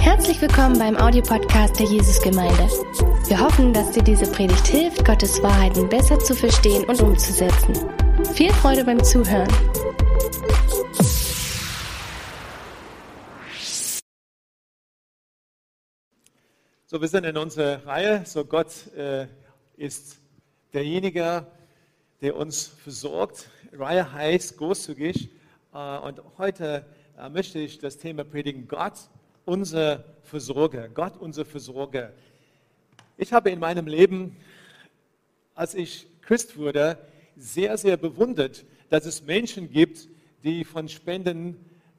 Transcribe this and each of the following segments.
Herzlich willkommen beim Audiopodcast der Jesusgemeinde. Wir hoffen, dass dir diese Predigt hilft, Gottes Wahrheiten besser zu verstehen und umzusetzen. Viel Freude beim Zuhören. So, wir sind in unserer Reihe. So, Gott äh, ist derjenige, der uns versorgt. Reihe heißt großzügig. Äh, und heute möchte ich das Thema predigen. Gott, unser Versorger. Gott, unser Versorger. Ich habe in meinem Leben, als ich Christ wurde, sehr, sehr bewundert, dass es Menschen gibt, die von Spenden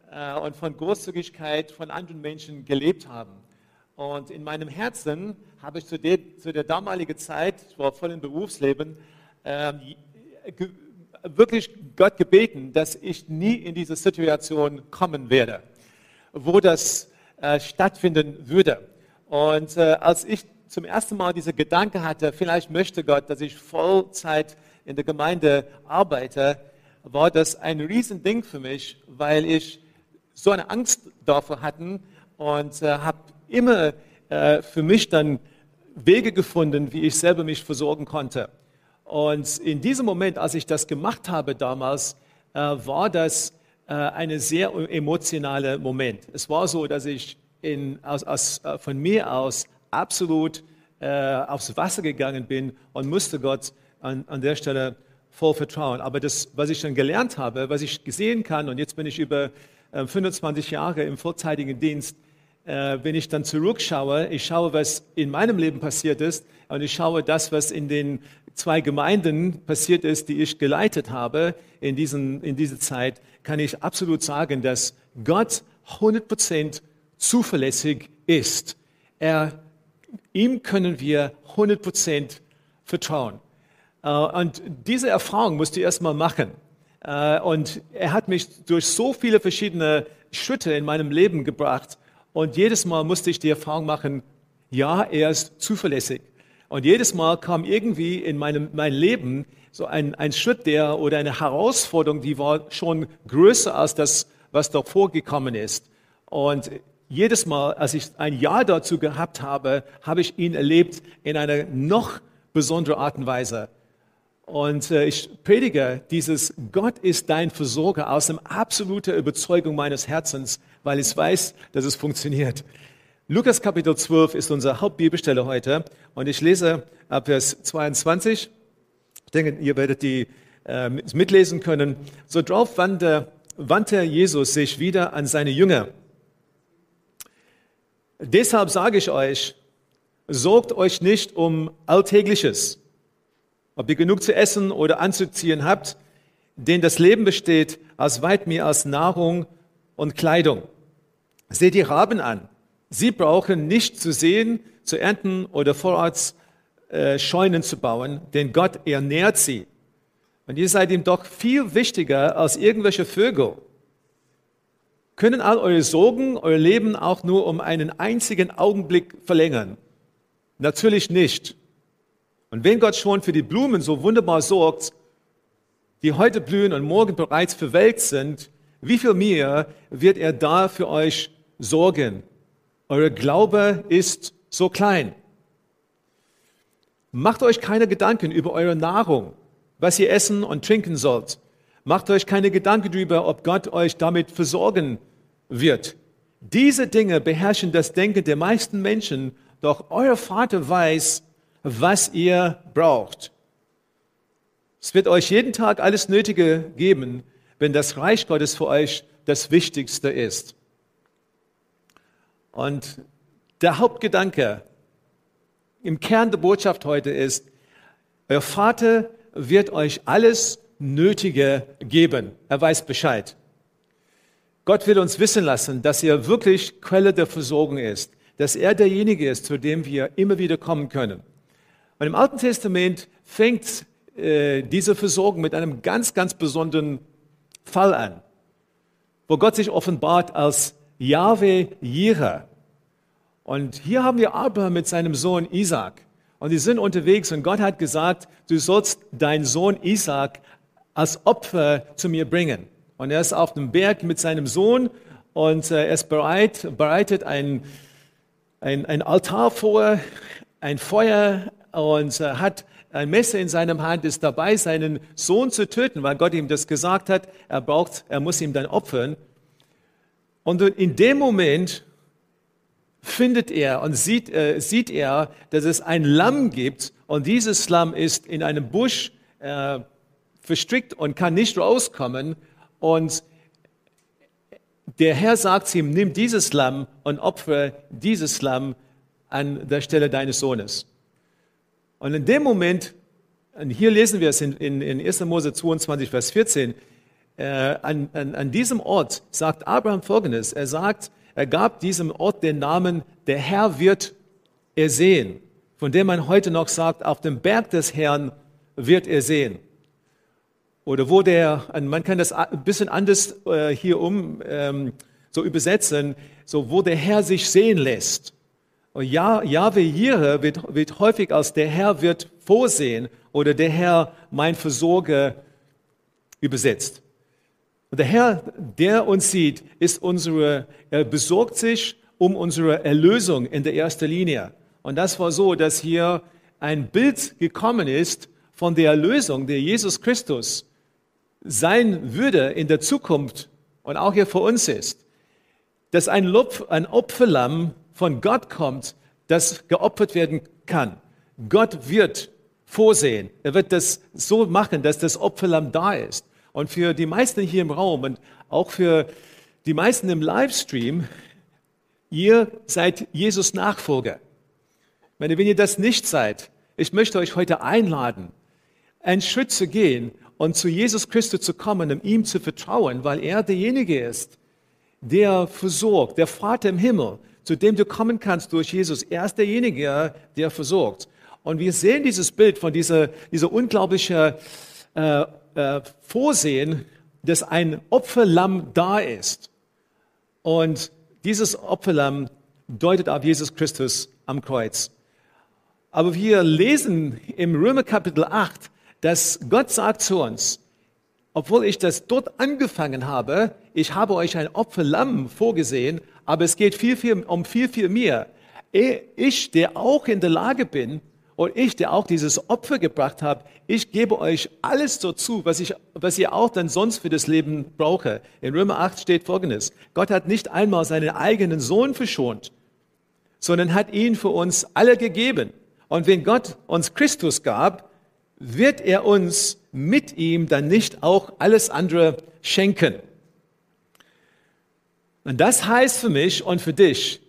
äh, und von Großzügigkeit von anderen Menschen gelebt haben. Und in meinem Herzen habe ich zu der, zu der damaligen Zeit, ich war voll im Berufsleben, äh, wirklich Gott gebeten, dass ich nie in diese Situation kommen werde, wo das äh, stattfinden würde. Und äh, als ich zum ersten Mal diese Gedanke hatte, vielleicht möchte Gott, dass ich Vollzeit in der Gemeinde arbeite, war das ein Riesending für mich, weil ich so eine Angst davor hatte und äh, habe immer äh, für mich dann Wege gefunden, wie ich selber mich versorgen konnte. Und in diesem Moment, als ich das gemacht habe damals, äh, war das äh, ein sehr emotionaler Moment. Es war so, dass ich in, aus, aus, äh, von mir aus absolut äh, aufs Wasser gegangen bin und musste Gott an, an der Stelle voll vertrauen. Aber das, was ich dann gelernt habe, was ich gesehen kann, und jetzt bin ich über 25 Jahre im vollzeitigen Dienst, äh, wenn ich dann zurückschaue, ich schaue, was in meinem Leben passiert ist und ich schaue das, was in den zwei Gemeinden passiert ist, die ich geleitet habe in, diesen, in dieser Zeit, kann ich absolut sagen, dass Gott 100% zuverlässig ist. Er, ihm können wir 100% vertrauen. Äh, und diese Erfahrung musste ich erstmal machen. Äh, und er hat mich durch so viele verschiedene Schritte in meinem Leben gebracht, und jedes Mal musste ich die Erfahrung machen, ja, er ist zuverlässig. Und jedes Mal kam irgendwie in meinem mein Leben so ein, ein Schritt der oder eine Herausforderung, die war schon größer als das, was davor gekommen ist. Und jedes Mal, als ich ein Ja dazu gehabt habe, habe ich ihn erlebt in einer noch besonderen Art und Weise. Und äh, ich predige dieses Gott ist dein Versorger aus dem absoluten Überzeugung meines Herzens, weil ich weiß, dass es funktioniert. Lukas Kapitel 12 ist unsere Hauptbibelstelle heute und ich lese ab Vers 22. Ich denke, ihr werdet die äh, mitlesen können. So drauf wandte, wandte Jesus sich wieder an seine Jünger. Deshalb sage ich euch, sorgt euch nicht um Alltägliches ob ihr genug zu essen oder anzuziehen habt, denn das Leben besteht aus weit mehr als Nahrung und Kleidung. Seht die Raben an. Sie brauchen nicht zu sehen, zu ernten oder vororts äh, Scheunen zu bauen, denn Gott ernährt sie. Und ihr seid ihm doch viel wichtiger als irgendwelche Vögel. Können all eure Sorgen euer Leben auch nur um einen einzigen Augenblick verlängern? Natürlich nicht. Und wenn Gott schon für die Blumen so wunderbar sorgt, die heute blühen und morgen bereits verwelkt sind, wie viel mehr wird er da für euch sorgen? Euer Glaube ist so klein. Macht euch keine Gedanken über eure Nahrung, was ihr essen und trinken sollt. Macht euch keine Gedanken darüber, ob Gott euch damit versorgen wird. Diese Dinge beherrschen das Denken der meisten Menschen, doch euer Vater weiß, was ihr braucht. Es wird euch jeden Tag alles Nötige geben, wenn das Reich Gottes für euch das Wichtigste ist. Und der Hauptgedanke im Kern der Botschaft heute ist, euer Vater wird euch alles Nötige geben. Er weiß Bescheid. Gott will uns wissen lassen, dass er wirklich Quelle der Versorgung ist, dass er derjenige ist, zu dem wir immer wieder kommen können. Und im Alten Testament fängt äh, diese Versorgung mit einem ganz, ganz besonderen Fall an, wo Gott sich offenbart als Yahweh Jireh. Und hier haben wir Abraham mit seinem Sohn Isaac. Und die sind unterwegs und Gott hat gesagt, du sollst deinen Sohn Isaac als Opfer zu mir bringen. Und er ist auf dem Berg mit seinem Sohn und äh, er ist bereit, bereitet ein, ein, ein Altar vor, ein Feuer und äh, hat ein Messer in seinem Hand, ist dabei, seinen Sohn zu töten, weil Gott ihm das gesagt hat. Er braucht, er muss ihm dann opfern. Und in dem Moment findet er und sieht, äh, sieht er, dass es ein Lamm gibt und dieses Lamm ist in einem Busch äh, verstrickt und kann nicht rauskommen. Und der Herr sagt ihm, nimm dieses Lamm und opfere dieses Lamm an der Stelle deines Sohnes. Und in dem Moment, und hier lesen wir es in, in, in 1. Mose 22, Vers 14, äh, an, an, an diesem Ort sagt Abraham Folgendes. Er sagt, er gab diesem Ort den Namen, der Herr wird er sehen, von dem man heute noch sagt, auf dem Berg des Herrn wird er sehen. Oder wo der, man kann das ein bisschen anders äh, hier um ähm, so übersetzen, so wo der Herr sich sehen lässt. Und ja, Jahwe Jireh wird, wird häufig als der Herr wird vorsehen oder der Herr mein Versorger übersetzt. Und der Herr, der uns sieht, ist unsere, er besorgt sich um unsere Erlösung in der ersten Linie. Und das war so, dass hier ein Bild gekommen ist von der Erlösung, der Jesus Christus sein würde in der Zukunft und auch hier für uns ist, dass ein, Lopf, ein Opferlamm von Gott kommt, das geopfert werden kann. Gott wird vorsehen. Er wird das so machen, dass das Opferlamm da ist. Und für die meisten hier im Raum und auch für die meisten im Livestream, ihr seid Jesus Nachfolger. Wenn ihr das nicht seid, ich möchte euch heute einladen, einen Schritt zu gehen und zu Jesus Christus zu kommen, um ihm zu vertrauen, weil er derjenige ist, der versorgt, der Vater im Himmel, zu dem du kommen kannst durch Jesus. Er ist derjenige, der versorgt. Und wir sehen dieses Bild von dieser, dieser unglaublichen äh, äh, Vorsehen, dass ein Opferlamm da ist. Und dieses Opferlamm deutet auf Jesus Christus am Kreuz. Aber wir lesen im Römer Kapitel 8, dass Gott sagt zu uns, obwohl ich das dort angefangen habe, ich habe euch ein Opferlamm vorgesehen, aber es geht viel, viel, um viel, viel mehr. Ich, der auch in der Lage bin, und ich, der auch dieses Opfer gebracht habe, ich gebe euch alles dazu, was, ich, was ihr auch dann sonst für das Leben brauche. In Römer 8 steht Folgendes. Gott hat nicht einmal seinen eigenen Sohn verschont, sondern hat ihn für uns alle gegeben. Und wenn Gott uns Christus gab, wird er uns mit ihm dann nicht auch alles andere schenken. Und das heißt für mich und für dich,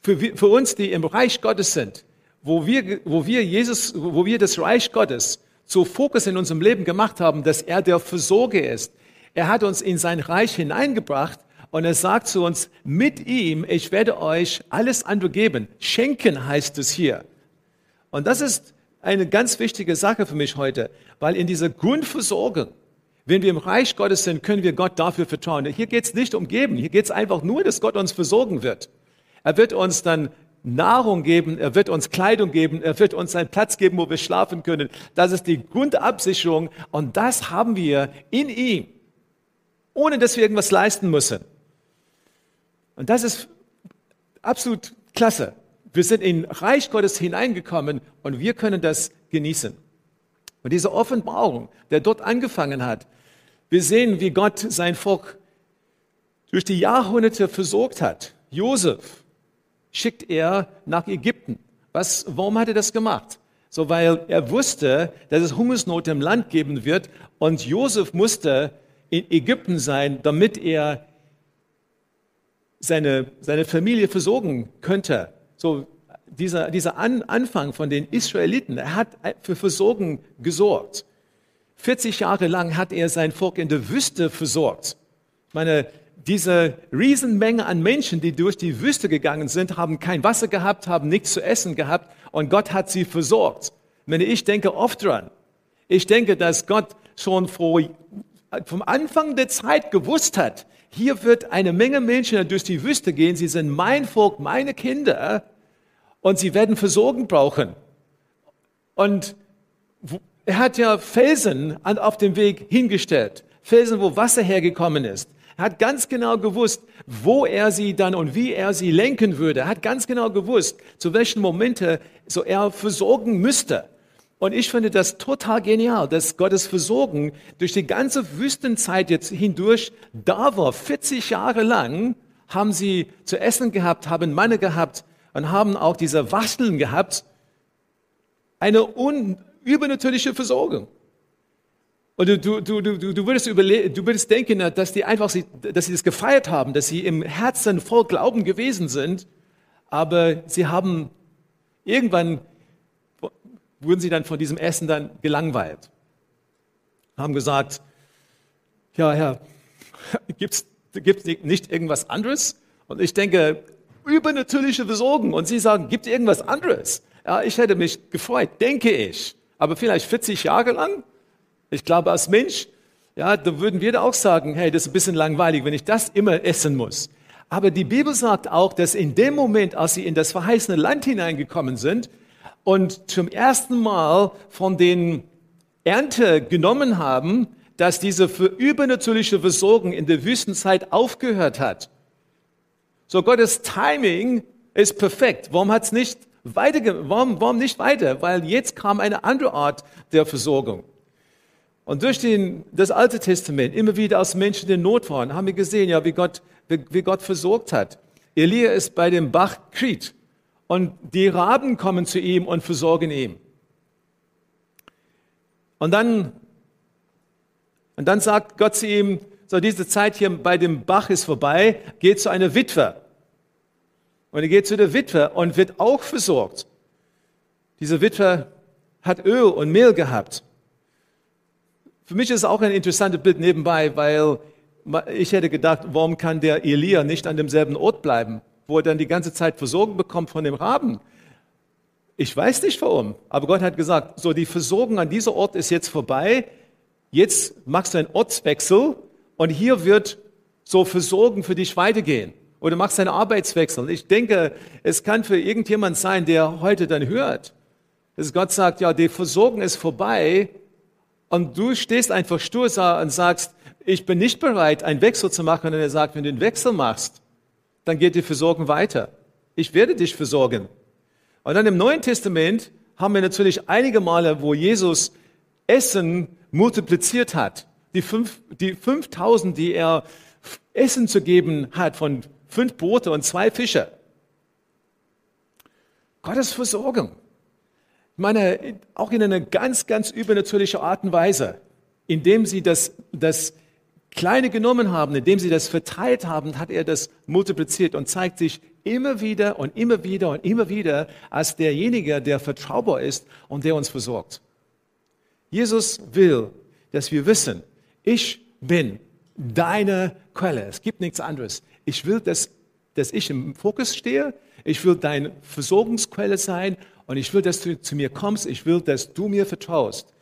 für, für uns, die im Reich Gottes sind, wo wir, wo wir Jesus, wo wir das Reich Gottes zu Fokus in unserem Leben gemacht haben, dass er der Versorger ist. Er hat uns in sein Reich hineingebracht und er sagt zu uns, mit ihm, ich werde euch alles andere geben. Schenken heißt es hier. Und das ist eine ganz wichtige Sache für mich heute, weil in dieser Grundversorgung, wenn wir im Reich Gottes sind, können wir Gott dafür vertrauen. Hier geht es nicht um Geben, hier geht es einfach nur, dass Gott uns versorgen wird. Er wird uns dann Nahrung geben, er wird uns Kleidung geben, er wird uns einen Platz geben, wo wir schlafen können. Das ist die Grundabsicherung und das haben wir in ihm, ohne dass wir irgendwas leisten müssen. Und das ist absolut klasse. Wir sind in Reich Gottes hineingekommen und wir können das genießen. Und diese Offenbarung, der dort angefangen hat, wir sehen, wie Gott sein Volk durch die Jahrhunderte versorgt hat. Josef schickt er nach Ägypten. Was, warum hat er das gemacht? So, weil er wusste, dass es Hungersnot im Land geben wird und Josef musste in Ägypten sein, damit er seine, seine Familie versorgen könnte. So, dieser, dieser An Anfang von den Israeliten, er hat für Versorgung gesorgt. 40 Jahre lang hat er sein Volk in der Wüste versorgt. Ich meine, diese Riesenmenge an Menschen, die durch die Wüste gegangen sind, haben kein Wasser gehabt, haben nichts zu essen gehabt und Gott hat sie versorgt. Wenn ich denke oft dran. Ich denke, dass Gott schon vor, vom Anfang der Zeit gewusst hat, hier wird eine Menge Menschen durch die Wüste gehen, sie sind mein Volk, meine Kinder und sie werden Versorgung brauchen. Und er hat ja Felsen auf dem Weg hingestellt, Felsen, wo Wasser hergekommen ist. Er hat ganz genau gewusst, wo er sie dann und wie er sie lenken würde. Er hat ganz genau gewusst, zu welchen Momente so er versorgen müsste. Und ich finde das total genial, dass Gottes Versorgen durch die ganze Wüstenzeit jetzt hindurch da war. 40 Jahre lang haben sie zu essen gehabt, haben Manne gehabt und haben auch diese Wascheln gehabt. Eine übernatürliche Versorgung. Und du, du, du, du, du, würdest du würdest denken, dass die einfach, dass sie das gefeiert haben, dass sie im Herzen voll Glauben gewesen sind, aber sie haben irgendwann wurden sie dann von diesem Essen dann gelangweilt. Haben gesagt, ja, Herr, gibt's, gibt's nicht irgendwas anderes? Und ich denke, übernatürliche Versorgung. Und sie sagen, gibt irgendwas anderes? Ja, ich hätte mich gefreut, denke ich. Aber vielleicht 40 Jahre lang? Ich glaube, als Mensch, ja, da würden wir da auch sagen, hey, das ist ein bisschen langweilig, wenn ich das immer essen muss. Aber die Bibel sagt auch, dass in dem Moment, als sie in das verheißene Land hineingekommen sind und zum ersten Mal von den Ernte genommen haben, dass diese für übernatürliche Versorgung in der Wüstenzeit aufgehört hat. So Gottes Timing ist perfekt. Warum hat es nicht weiter, warum, warum nicht weiter? Weil jetzt kam eine andere Art der Versorgung. Und durch den, das Alte Testament, immer wieder als Menschen in Not waren, haben wir gesehen, ja, wie Gott, wie, wie Gott versorgt hat. Elia ist bei dem Bach Krit und die Raben kommen zu ihm und versorgen ihn. Und dann, und dann sagt Gott zu ihm, so diese Zeit hier bei dem Bach ist vorbei, geht zu einer Witwe. Und er geht zu der Witwe und wird auch versorgt. Diese Witwe hat Öl und Mehl gehabt. Für mich ist es auch ein interessantes Bild nebenbei, weil ich hätte gedacht, warum kann der Elia nicht an demselben Ort bleiben, wo er dann die ganze Zeit Versorgung bekommt von dem Raben? Ich weiß nicht warum, aber Gott hat gesagt, so die Versorgung an dieser Ort ist jetzt vorbei. Jetzt machst du einen Ortswechsel und hier wird so Versorgen für dich weitergehen. Oder machst einen Arbeitswechsel. Ich denke, es kann für irgendjemand sein, der heute dann hört, dass Gott sagt, ja, die Versorgung ist vorbei, und du stehst einfach stur und sagst, ich bin nicht bereit, einen Wechsel zu machen. Und er sagt, wenn du den Wechsel machst, dann geht die Versorgung weiter. Ich werde dich versorgen. Und dann im Neuen Testament haben wir natürlich einige Male, wo Jesus Essen multipliziert hat. Die, fünf, die 5000, die er Essen zu geben hat von fünf Brote und zwei Fische. Gottes Versorgung. Ich meine, auch in einer ganz, ganz übernatürlichen Art und Weise, indem sie das, das Kleine genommen haben, indem sie das verteilt haben, hat er das multipliziert und zeigt sich immer wieder und immer wieder und immer wieder als derjenige, der vertraubar ist und der uns versorgt. Jesus will, dass wir wissen, ich bin deine Quelle. Es gibt nichts anderes. Ich will, dass, dass ich im Fokus stehe. Ich will deine Versorgungsquelle sein und ich will, dass du zu mir kommst. Ich will, dass du mir vertraust.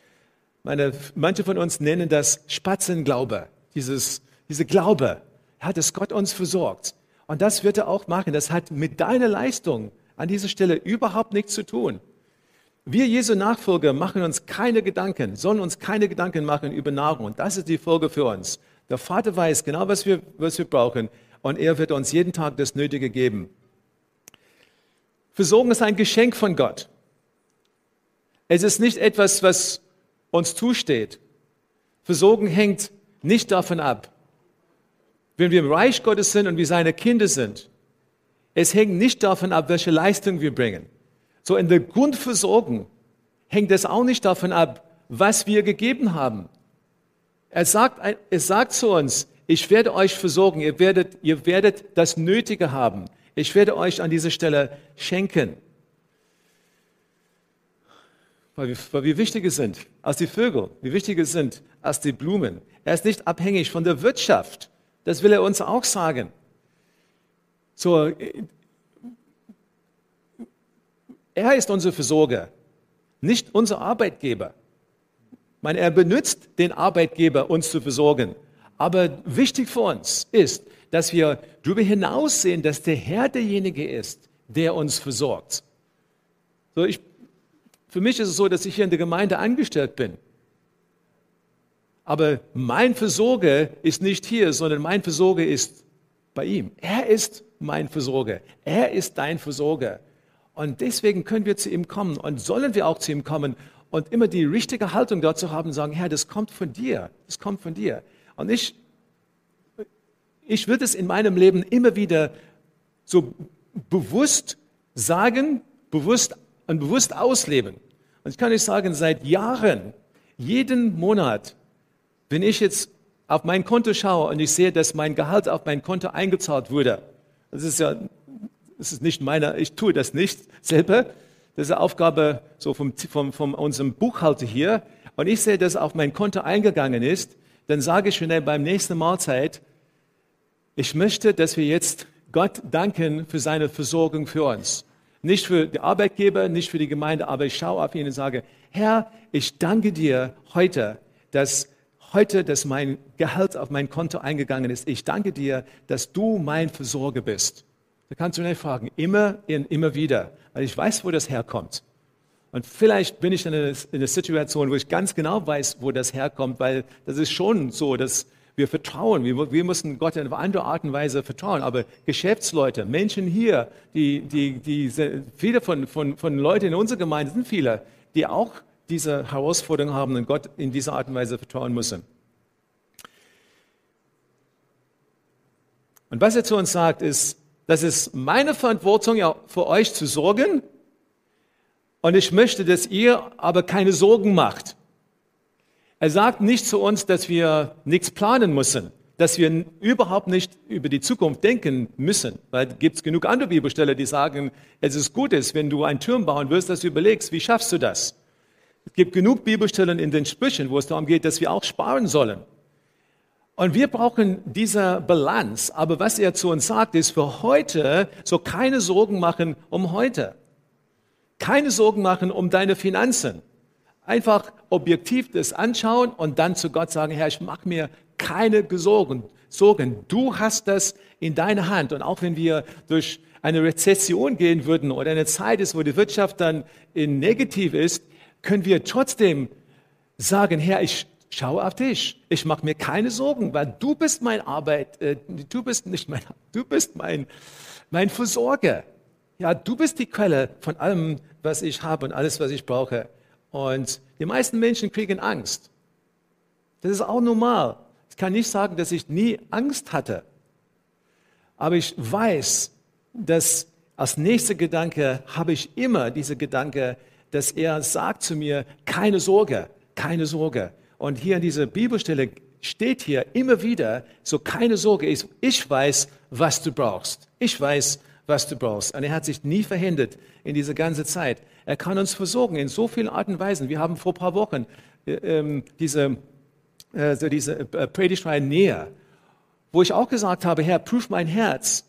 Meine, manche von uns nennen das Spatzenglaube. Dieses, diese Glaube, ja, dass Gott uns versorgt. Und das wird er auch machen. Das hat mit deiner Leistung an dieser Stelle überhaupt nichts zu tun. Wir Jesu Nachfolger machen uns keine Gedanken, sollen uns keine Gedanken machen über Nahrung. Und das ist die Folge für uns. Der Vater weiß genau, was wir, was wir brauchen. Und er wird uns jeden Tag das Nötige geben. Versorgung ist ein Geschenk von Gott. Es ist nicht etwas, was uns zusteht. Versorgung hängt nicht davon ab, wenn wir im Reich Gottes sind und wir seine Kinder sind. Es hängt nicht davon ab, welche Leistung wir bringen. So in der Grundversorgung hängt es auch nicht davon ab, was wir gegeben haben. Er sagt, er sagt zu uns, ich werde euch versorgen, ihr werdet, ihr werdet das Nötige haben. Ich werde euch an dieser Stelle schenken. Weil wir, weil wir wichtiger sind als die Vögel, wir wichtiger sind als die Blumen. Er ist nicht abhängig von der Wirtschaft. Das will er uns auch sagen. So, er ist unser Versorger, nicht unser Arbeitgeber. Ich meine, er benutzt den Arbeitgeber, uns zu versorgen. Aber wichtig für uns ist, dass wir darüber hinaus sehen, dass der Herr derjenige ist, der uns versorgt. So, ich, für mich ist es so, dass ich hier in der Gemeinde angestellt bin. Aber mein Versorger ist nicht hier, sondern mein Versorger ist bei ihm. Er ist mein Versorger. Er ist dein Versorger. Und deswegen können wir zu ihm kommen und sollen wir auch zu ihm kommen und immer die richtige Haltung dazu haben und sagen, Herr, das kommt von dir. Das kommt von dir. Und ich, ich würde es in meinem Leben immer wieder so bewusst sagen, bewusst und bewusst ausleben. Und ich kann nicht sagen, seit Jahren, jeden Monat, wenn ich jetzt auf mein Konto schaue und ich sehe, dass mein Gehalt auf mein Konto eingezahlt wurde, das ist ja, das ist nicht meiner, ich tue das nicht selber, das ist eine Aufgabe so vom, vom, von unserem Buchhalter hier, und ich sehe, dass auf mein Konto eingegangen ist, dann sage ich schnell beim nächsten Mahlzeit, ich möchte, dass wir jetzt Gott danken für seine Versorgung für uns. Nicht für die Arbeitgeber, nicht für die Gemeinde, aber ich schaue auf ihn und sage, Herr, ich danke dir heute, dass heute, dass mein Gehalt auf mein Konto eingegangen ist. Ich danke dir, dass du mein Versorger bist. Da kannst du nicht fragen, immer und immer wieder, weil ich weiß, wo das herkommt. Und vielleicht bin ich in in einer Situation, wo ich ganz genau weiß, wo das herkommt, weil das ist schon so, dass wir vertrauen. Wir, wir müssen Gott in einer anderen Art und Weise vertrauen. Aber Geschäftsleute, Menschen hier, die, die, die, viele von, von, von Leuten in unserer Gemeinde sind viele, die auch diese Herausforderung haben und Gott in dieser Art und Weise vertrauen müssen. Und was er zu uns sagt, ist, das ist meine Verantwortung, ja, für euch zu sorgen. Und ich möchte, dass ihr aber keine Sorgen macht. Er sagt nicht zu uns, dass wir nichts planen müssen, dass wir überhaupt nicht über die Zukunft denken müssen, weil es gibt genug andere Bibelstelle, die sagen, es ist gut, wenn du einen Turm bauen wirst, dass du überlegst, wie schaffst du das? Es gibt genug Bibelstellen in den Sprüchen, wo es darum geht, dass wir auch sparen sollen. Und wir brauchen diese Balance. Aber was er zu uns sagt, ist für heute so keine Sorgen machen um heute. Keine Sorgen machen um deine Finanzen. Einfach objektiv das anschauen und dann zu Gott sagen, Herr, ich mache mir keine Sorgen. Sorgen. Du hast das in deiner Hand. Und auch wenn wir durch eine Rezession gehen würden oder eine Zeit ist, wo die Wirtschaft dann in negativ ist, können wir trotzdem sagen, Herr, ich schaue auf dich. Ich mache mir keine Sorgen, weil du bist mein Arbeit, äh, du bist nicht mein, du bist mein, mein Versorger. Ja, du bist die Quelle von allem, was ich habe und alles, was ich brauche. Und die meisten Menschen kriegen Angst. Das ist auch normal. Ich kann nicht sagen, dass ich nie Angst hatte. Aber ich weiß, dass als nächster Gedanke habe ich immer diese Gedanke, dass er sagt zu mir, keine Sorge, keine Sorge. Und hier an dieser Bibelstelle steht hier immer wieder, so keine Sorge ist, ich weiß, was du brauchst. Ich weiß, was du brauchst. Und er hat sich nie verhindert in dieser ganzen Zeit. Er kann uns versorgen in so vielen Arten und Weisen. Wir haben vor ein paar Wochen äh, ähm, diese, äh, diese äh, Predigtreihe näher, wo ich auch gesagt habe, Herr, prüf mein Herz.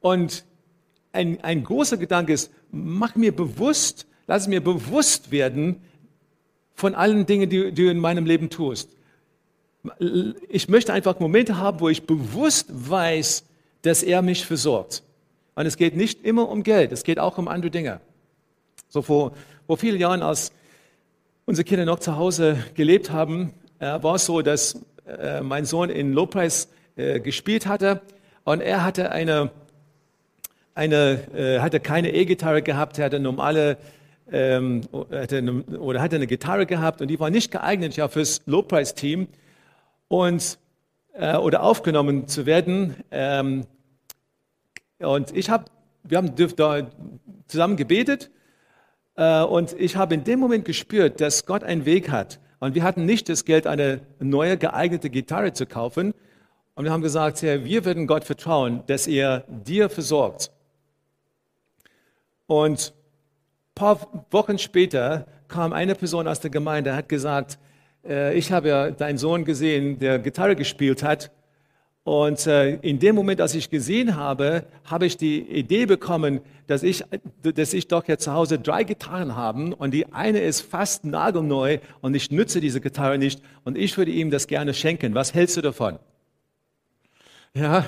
Und ein, ein großer Gedanke ist, mach mir bewusst, Lass mir bewusst werden von allen Dingen, die, die du in meinem Leben tust. Ich möchte einfach Momente haben, wo ich bewusst weiß, dass er mich versorgt. Und es geht nicht immer um Geld, es geht auch um andere Dinge. So vor, vor vielen Jahren, als unsere Kinder noch zu Hause gelebt haben, äh, war es so, dass äh, mein Sohn in Lobpreis äh, gespielt hatte und er hatte eine, eine äh, hatte keine E-Gitarre gehabt, er hatte normale ähm, hatte eine, oder hatte eine Gitarre gehabt und die war nicht geeignet ja fürs Lobpreisteam und äh, oder aufgenommen zu werden. Ähm, und ich habe, wir haben da zusammen gebetet und ich habe in dem Moment gespürt, dass Gott einen Weg hat. Und wir hatten nicht das Geld, eine neue geeignete Gitarre zu kaufen. Und wir haben gesagt, Herr, wir werden Gott vertrauen, dass er dir versorgt. Und paar Wochen später kam eine Person aus der Gemeinde, hat gesagt, äh, ich habe ja deinen Sohn gesehen, der Gitarre gespielt hat. Und äh, in dem Moment, als ich gesehen habe, habe ich die Idee bekommen, dass ich, dass ich doch jetzt zu Hause drei Gitarren habe und die eine ist fast nagelneu und ich nütze diese Gitarre nicht und ich würde ihm das gerne schenken. Was hältst du davon? Ja,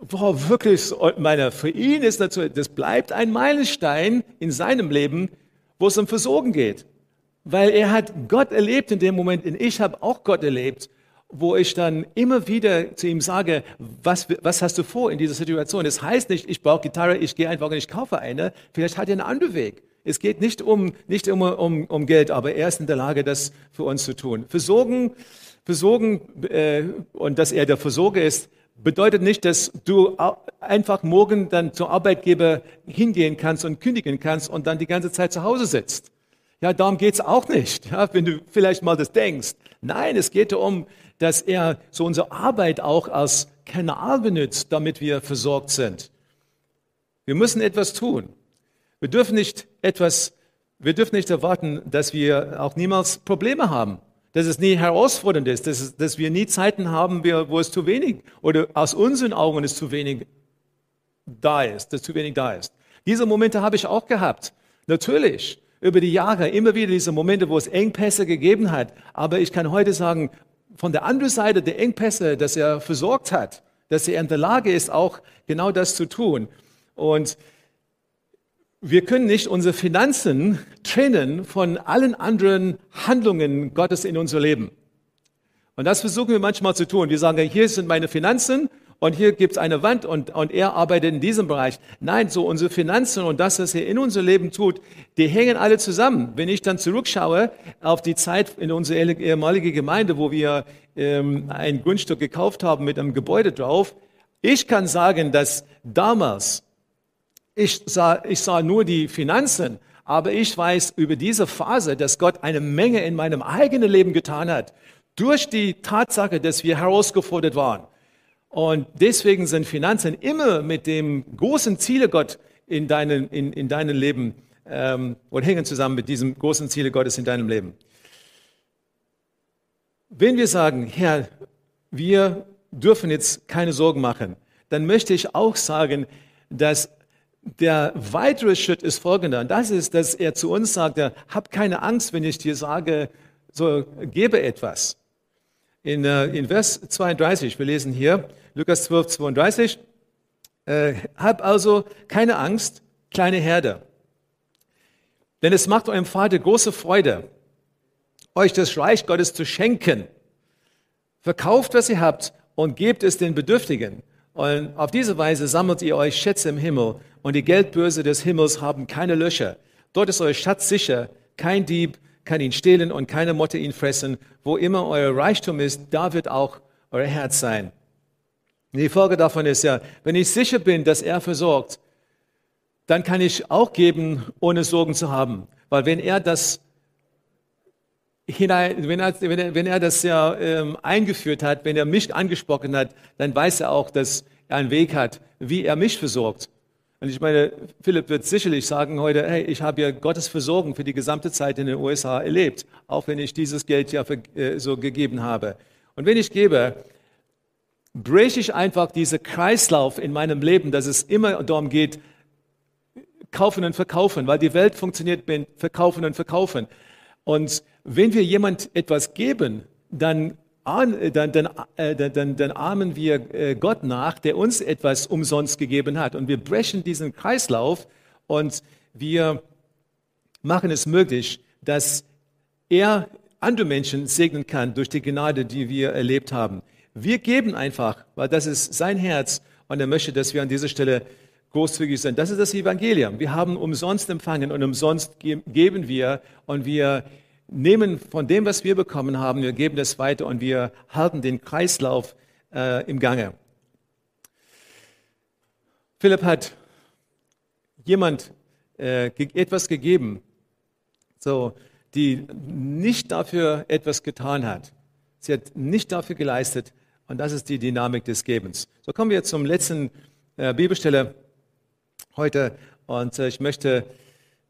Boah, wirklich, meine, für ihn ist das, das bleibt ein Meilenstein in seinem Leben, wo es um Versorgen geht. weil er hat Gott erlebt in dem Moment und ich habe auch Gott erlebt, wo ich dann immer wieder zu ihm sage, was, was hast du vor in dieser Situation? Das heißt nicht, ich brauche Gitarre, ich gehe einfach und ich kaufe eine. Vielleicht hat er einen anderen Weg. Es geht nicht um, nicht immer um, um Geld, aber er ist in der Lage, das für uns zu tun. Versorgen, versorgen äh, und dass er der Versorger ist, bedeutet nicht, dass du einfach morgen dann zum Arbeitgeber hingehen kannst und kündigen kannst und dann die ganze Zeit zu Hause sitzt. Ja, darum geht's auch nicht, ja, wenn du vielleicht mal das denkst. Nein, es geht darum, dass er so unsere Arbeit auch als Kanal benutzt, damit wir versorgt sind. Wir müssen etwas tun. Wir dürfen nicht etwas, wir dürfen nicht erwarten, dass wir auch niemals Probleme haben dass es nie herausfordernd ist, dass, dass wir nie Zeiten haben, wo es zu wenig oder aus unseren Augen es zu wenig da ist, dass zu wenig da ist. Diese Momente habe ich auch gehabt. Natürlich, über die Jahre immer wieder diese Momente, wo es Engpässe gegeben hat. Aber ich kann heute sagen, von der anderen Seite der Engpässe, dass er versorgt hat, dass er in der Lage ist, auch genau das zu tun. Und wir können nicht unsere Finanzen trennen von allen anderen Handlungen Gottes in unser Leben. Und das versuchen wir manchmal zu tun. Wir sagen, hier sind meine Finanzen und hier gibt es eine Wand und, und er arbeitet in diesem Bereich. Nein, so unsere Finanzen und das, was er in unser Leben tut, die hängen alle zusammen. Wenn ich dann zurückschaue auf die Zeit in unsere ehemalige Gemeinde, wo wir ähm, ein Grundstück gekauft haben mit einem Gebäude drauf, ich kann sagen, dass damals ich sah, ich sah nur die Finanzen, aber ich weiß über diese Phase, dass Gott eine Menge in meinem eigenen Leben getan hat, durch die Tatsache, dass wir herausgefordert waren. Und deswegen sind Finanzen immer mit dem großen Ziele Gott in deinem in, in deinem Leben ähm, und hängen zusammen mit diesem großen Ziele Gottes in deinem Leben. Wenn wir sagen, Herr, wir dürfen jetzt keine Sorgen machen, dann möchte ich auch sagen, dass der weitere Schritt ist folgender. Und das ist, dass er zu uns sagt, hab keine Angst, wenn ich dir sage, so gebe etwas. In, äh, in Vers 32, wir lesen hier, Lukas 12, 32, äh, hab also keine Angst, kleine Herde. Denn es macht eurem Vater große Freude, euch das Reich Gottes zu schenken. Verkauft, was ihr habt und gebt es den Bedürftigen. Und auf diese Weise sammelt ihr euch Schätze im Himmel und die Geldbörse des Himmels haben keine Löcher. Dort ist euer Schatz sicher. Kein Dieb kann ihn stehlen und keine Motte ihn fressen. Wo immer euer Reichtum ist, da wird auch euer Herz sein. Die Folge davon ist ja, wenn ich sicher bin, dass er versorgt, dann kann ich auch geben, ohne Sorgen zu haben. Weil wenn er das hinein, wenn er, wenn er, wenn er das ja ähm, eingeführt hat, wenn er mich angesprochen hat, dann weiß er auch, dass er einen Weg hat, wie er mich versorgt. Und ich meine, Philipp wird sicherlich sagen heute, hey, ich habe ja Gottes Versorgung für die gesamte Zeit in den USA erlebt, auch wenn ich dieses Geld ja für, äh, so gegeben habe. Und wenn ich gebe, breche ich einfach diesen Kreislauf in meinem Leben, dass es immer darum geht, kaufen und verkaufen, weil die Welt funktioniert mit verkaufen und verkaufen. Und wenn wir jemand etwas geben, dann dann, dann, äh, dann, dann ahmen wir äh, Gott nach, der uns etwas umsonst gegeben hat. Und wir brechen diesen Kreislauf und wir machen es möglich, dass er andere Menschen segnen kann durch die Gnade, die wir erlebt haben. Wir geben einfach, weil das ist sein Herz und er möchte, dass wir an dieser Stelle großzügig sind. Das ist das Evangelium. Wir haben umsonst empfangen und umsonst geben wir und wir nehmen von dem, was wir bekommen haben, wir geben das weiter und wir halten den Kreislauf äh, im Gange. Philipp hat jemand äh, etwas gegeben, so, die nicht dafür etwas getan hat. Sie hat nicht dafür geleistet und das ist die Dynamik des Gebens. So kommen wir zum letzten äh, Bibelstelle heute und äh, ich möchte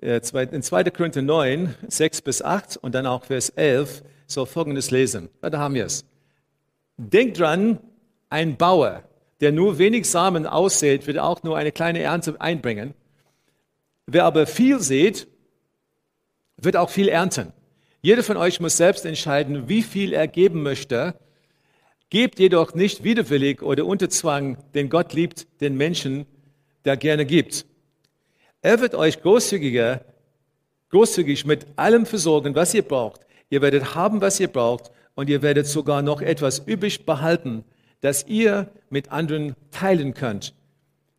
in 2. Korinther 9, 6 bis 8 und dann auch Vers 11 so folgendes lesen. Da haben wir es. Denkt dran, ein Bauer, der nur wenig Samen aussät, wird auch nur eine kleine Ernte einbringen. Wer aber viel sät, wird auch viel ernten. Jeder von euch muss selbst entscheiden, wie viel er geben möchte. Gebt jedoch nicht widerwillig oder unter Zwang, denn Gott liebt den Menschen, der gerne gibt. Er wird euch großzügiger großzügig mit allem versorgen, was ihr braucht. Ihr werdet haben, was ihr braucht und ihr werdet sogar noch etwas übrig behalten, das ihr mit anderen teilen könnt.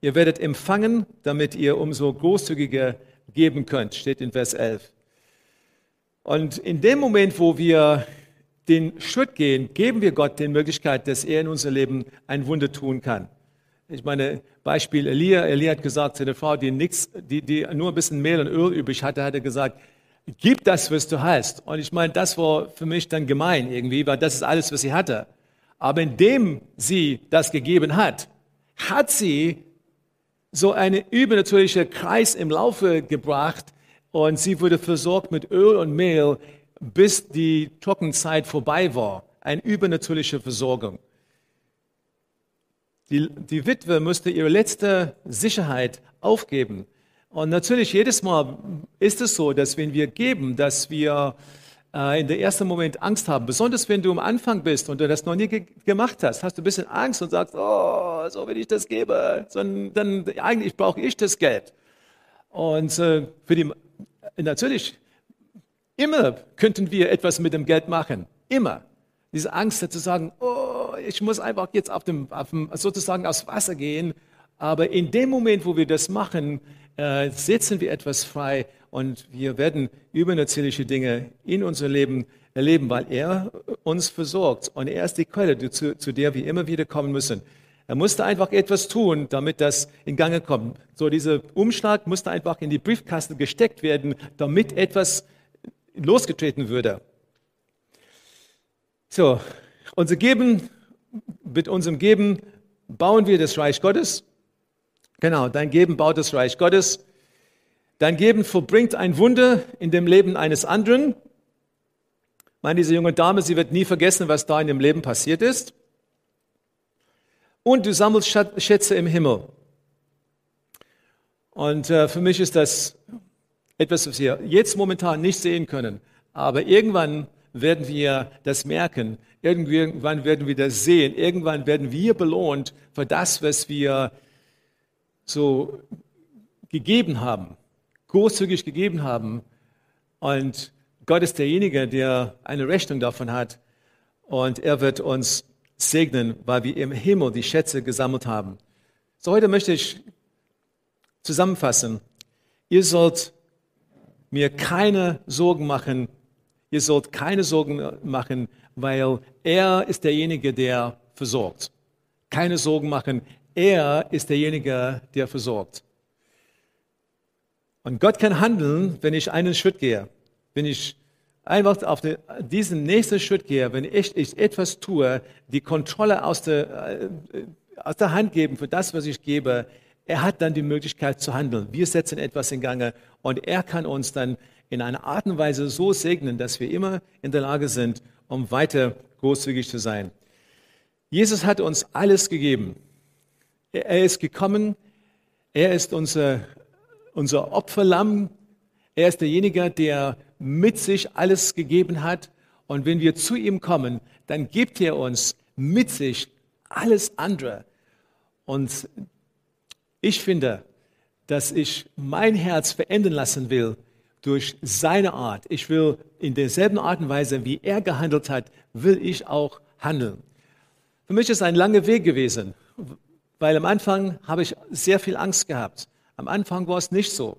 Ihr werdet empfangen, damit ihr umso großzügiger geben könnt, steht in Vers 11. Und in dem Moment, wo wir den Schritt gehen, geben wir Gott die Möglichkeit, dass er in unser Leben ein Wunder tun kann. Ich meine, Beispiel Elia. Elia hat gesagt zu der Frau, die, nix, die, die nur ein bisschen Mehl und Öl übrig hatte, hat er gesagt, gib das, was du hast. Und ich meine, das war für mich dann gemein irgendwie, weil das ist alles, was sie hatte. Aber indem sie das gegeben hat, hat sie so einen übernatürlichen Kreis im Laufe gebracht und sie wurde versorgt mit Öl und Mehl, bis die Trockenzeit vorbei war. Eine übernatürliche Versorgung. Die, die Witwe musste ihre letzte Sicherheit aufgeben. Und natürlich jedes Mal ist es so, dass wenn wir geben, dass wir äh, in der ersten Moment Angst haben. Besonders wenn du am Anfang bist und du das noch nie ge gemacht hast, hast du ein bisschen Angst und sagst, oh, so wenn ich das gebe, dann, dann eigentlich brauche ich das Geld. Und äh, für die, natürlich, immer könnten wir etwas mit dem Geld machen. Immer. Diese Angst zu sagen, oh, ich muss einfach jetzt auf dem, auf dem, sozusagen aufs Wasser gehen. Aber in dem Moment, wo wir das machen, äh, setzen wir etwas frei und wir werden übernatürliche Dinge in unserem Leben erleben, weil er uns versorgt und er ist die Quelle, zu, zu der wir immer wieder kommen müssen. Er musste einfach etwas tun, damit das in Gange kommt. So dieser Umschlag musste einfach in die Briefkasten gesteckt werden, damit etwas losgetreten würde. So, unser Geben, mit unserem Geben bauen wir das Reich Gottes. Genau, dein Geben baut das Reich Gottes. Dein Geben verbringt ein Wunder in dem Leben eines anderen. Ich meine, diese junge Dame, sie wird nie vergessen, was da in dem Leben passiert ist. Und du sammelst Schätze im Himmel. Und äh, für mich ist das etwas, was wir jetzt momentan nicht sehen können. Aber irgendwann werden wir das merken. Irgendwann werden wir das sehen. Irgendwann werden wir belohnt für das, was wir so gegeben haben großzügig gegeben haben. Und Gott ist derjenige, der eine Rechnung davon hat. Und er wird uns segnen, weil wir im Himmel die Schätze gesammelt haben. So heute möchte ich zusammenfassen. Ihr sollt mir keine Sorgen machen. Ihr sollt keine Sorgen machen, weil er ist derjenige, der versorgt. Keine Sorgen machen. Er ist derjenige, der versorgt. Und Gott kann handeln, wenn ich einen Schritt gehe. Wenn ich einfach auf diesen nächsten Schritt gehe, wenn ich, etwas tue, die Kontrolle aus der, äh, aus der Hand geben für das, was ich gebe, er hat dann die Möglichkeit zu handeln. Wir setzen etwas in Gange und er kann uns dann in einer Art und Weise so segnen, dass wir immer in der Lage sind, um weiter großzügig zu sein. Jesus hat uns alles gegeben. Er ist gekommen, er ist unser unser Opferlamm. Er ist derjenige, der mit sich alles gegeben hat. Und wenn wir zu ihm kommen, dann gibt er uns mit sich alles andere. Und ich finde, dass ich mein Herz verändern lassen will durch seine Art. Ich will in derselben Art und Weise, wie er gehandelt hat, will ich auch handeln. Für mich ist ein langer Weg gewesen, weil am Anfang habe ich sehr viel Angst gehabt. Am Anfang war es nicht so.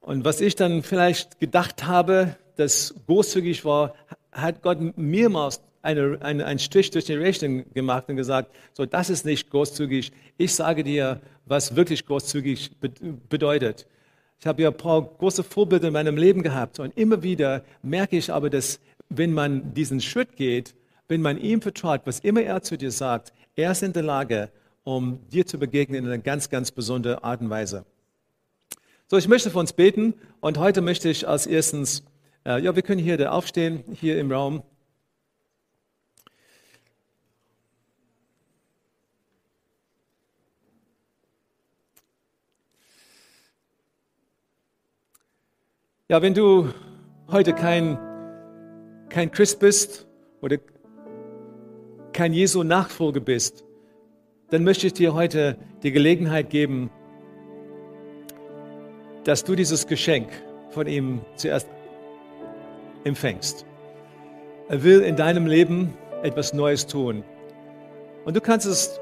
Und was ich dann vielleicht gedacht habe, das großzügig war, hat Gott mehrmals eine, eine, einen Strich durch die Rechnung gemacht und gesagt, so, das ist nicht großzügig. Ich sage dir, was wirklich großzügig bedeutet. Ich habe ja ein paar große Vorbilder in meinem Leben gehabt und immer wieder merke ich aber, dass wenn man diesen Schritt geht, wenn man ihm vertraut, was immer er zu dir sagt, er ist in der Lage, um dir zu begegnen in einer ganz, ganz besonderen Art und Weise. So, ich möchte für uns beten und heute möchte ich als erstens, äh, ja, wir können hier aufstehen, hier im Raum. Ja, wenn du heute kein, kein Christ bist oder kein Jesu Nachfolger bist, dann möchte ich dir heute die Gelegenheit geben, dass du dieses Geschenk von ihm zuerst empfängst. Er will in deinem Leben etwas Neues tun. Und du kannst es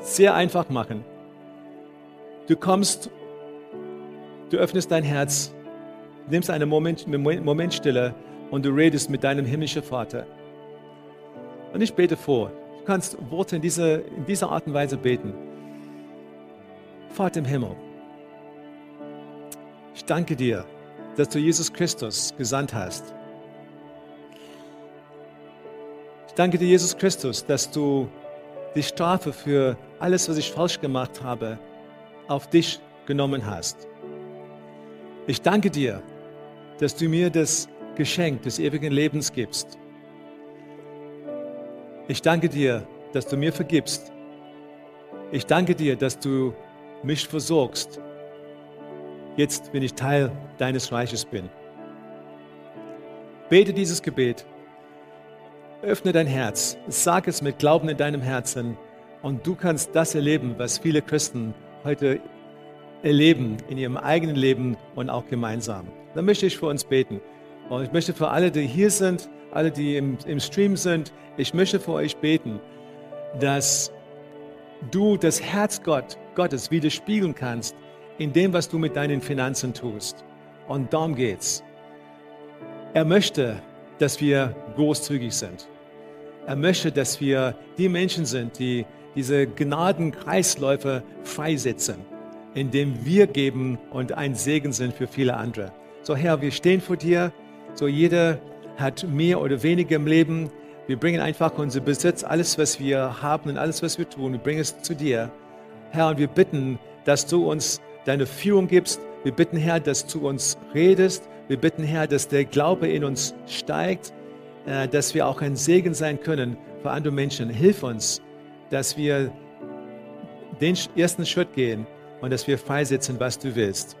sehr einfach machen. Du kommst, du öffnest dein Herz, nimmst einen Moment, Moment und du redest mit deinem himmlischen Vater. Und ich bete vor. Du kannst Worte in dieser, in dieser Art und Weise beten. Vater im Himmel, ich danke dir, dass du Jesus Christus gesandt hast. Ich danke dir, Jesus Christus, dass du die Strafe für alles, was ich falsch gemacht habe, auf dich genommen hast. Ich danke dir, dass du mir das Geschenk des ewigen Lebens gibst. Ich danke dir, dass du mir vergibst. Ich danke dir, dass du mich versorgst. Jetzt, wenn ich Teil deines Reiches bin. Bete dieses Gebet. Öffne dein Herz. Sag es mit Glauben in deinem Herzen. Und du kannst das erleben, was viele Christen heute erleben in ihrem eigenen Leben und auch gemeinsam. Dann möchte ich für uns beten. Und ich möchte für alle, die hier sind, alle, die im, im Stream sind, ich möchte für euch beten, dass du das Herz Gott, Gottes widerspiegeln kannst in dem, was du mit deinen Finanzen tust. Und darum geht's. Er möchte, dass wir großzügig sind. Er möchte, dass wir die Menschen sind, die diese Gnadenkreisläufe freisetzen, indem wir geben und ein Segen sind für viele andere. So Herr, wir stehen vor dir. So jeder hat mehr oder weniger im Leben. Wir bringen einfach unser Besitz, alles, was wir haben und alles, was wir tun, wir bringen es zu dir. Herr, und wir bitten, dass du uns deine Führung gibst. Wir bitten, Herr, dass du uns redest. Wir bitten, Herr, dass der Glaube in uns steigt, äh, dass wir auch ein Segen sein können für andere Menschen. Hilf uns, dass wir den ersten Schritt gehen und dass wir freisetzen, was du willst.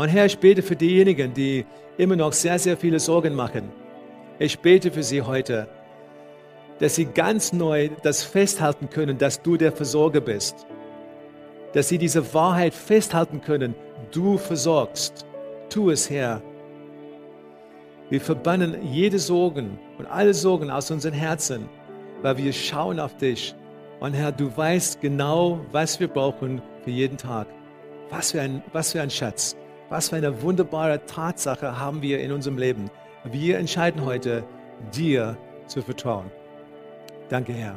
Und Herr, ich bete für diejenigen, die immer noch sehr, sehr viele Sorgen machen. Ich bete für sie heute, dass sie ganz neu das festhalten können, dass du der Versorger bist. Dass sie diese Wahrheit festhalten können, du versorgst. Tu es, Herr. Wir verbannen jede Sorgen und alle Sorgen aus unseren Herzen weil wir schauen auf dich. Und Herr, du weißt genau, was wir brauchen für jeden Tag. Was für ein, was für ein Schatz. Was für eine wunderbare Tatsache haben wir in unserem Leben. Wir entscheiden heute, dir zu vertrauen. Danke, Herr.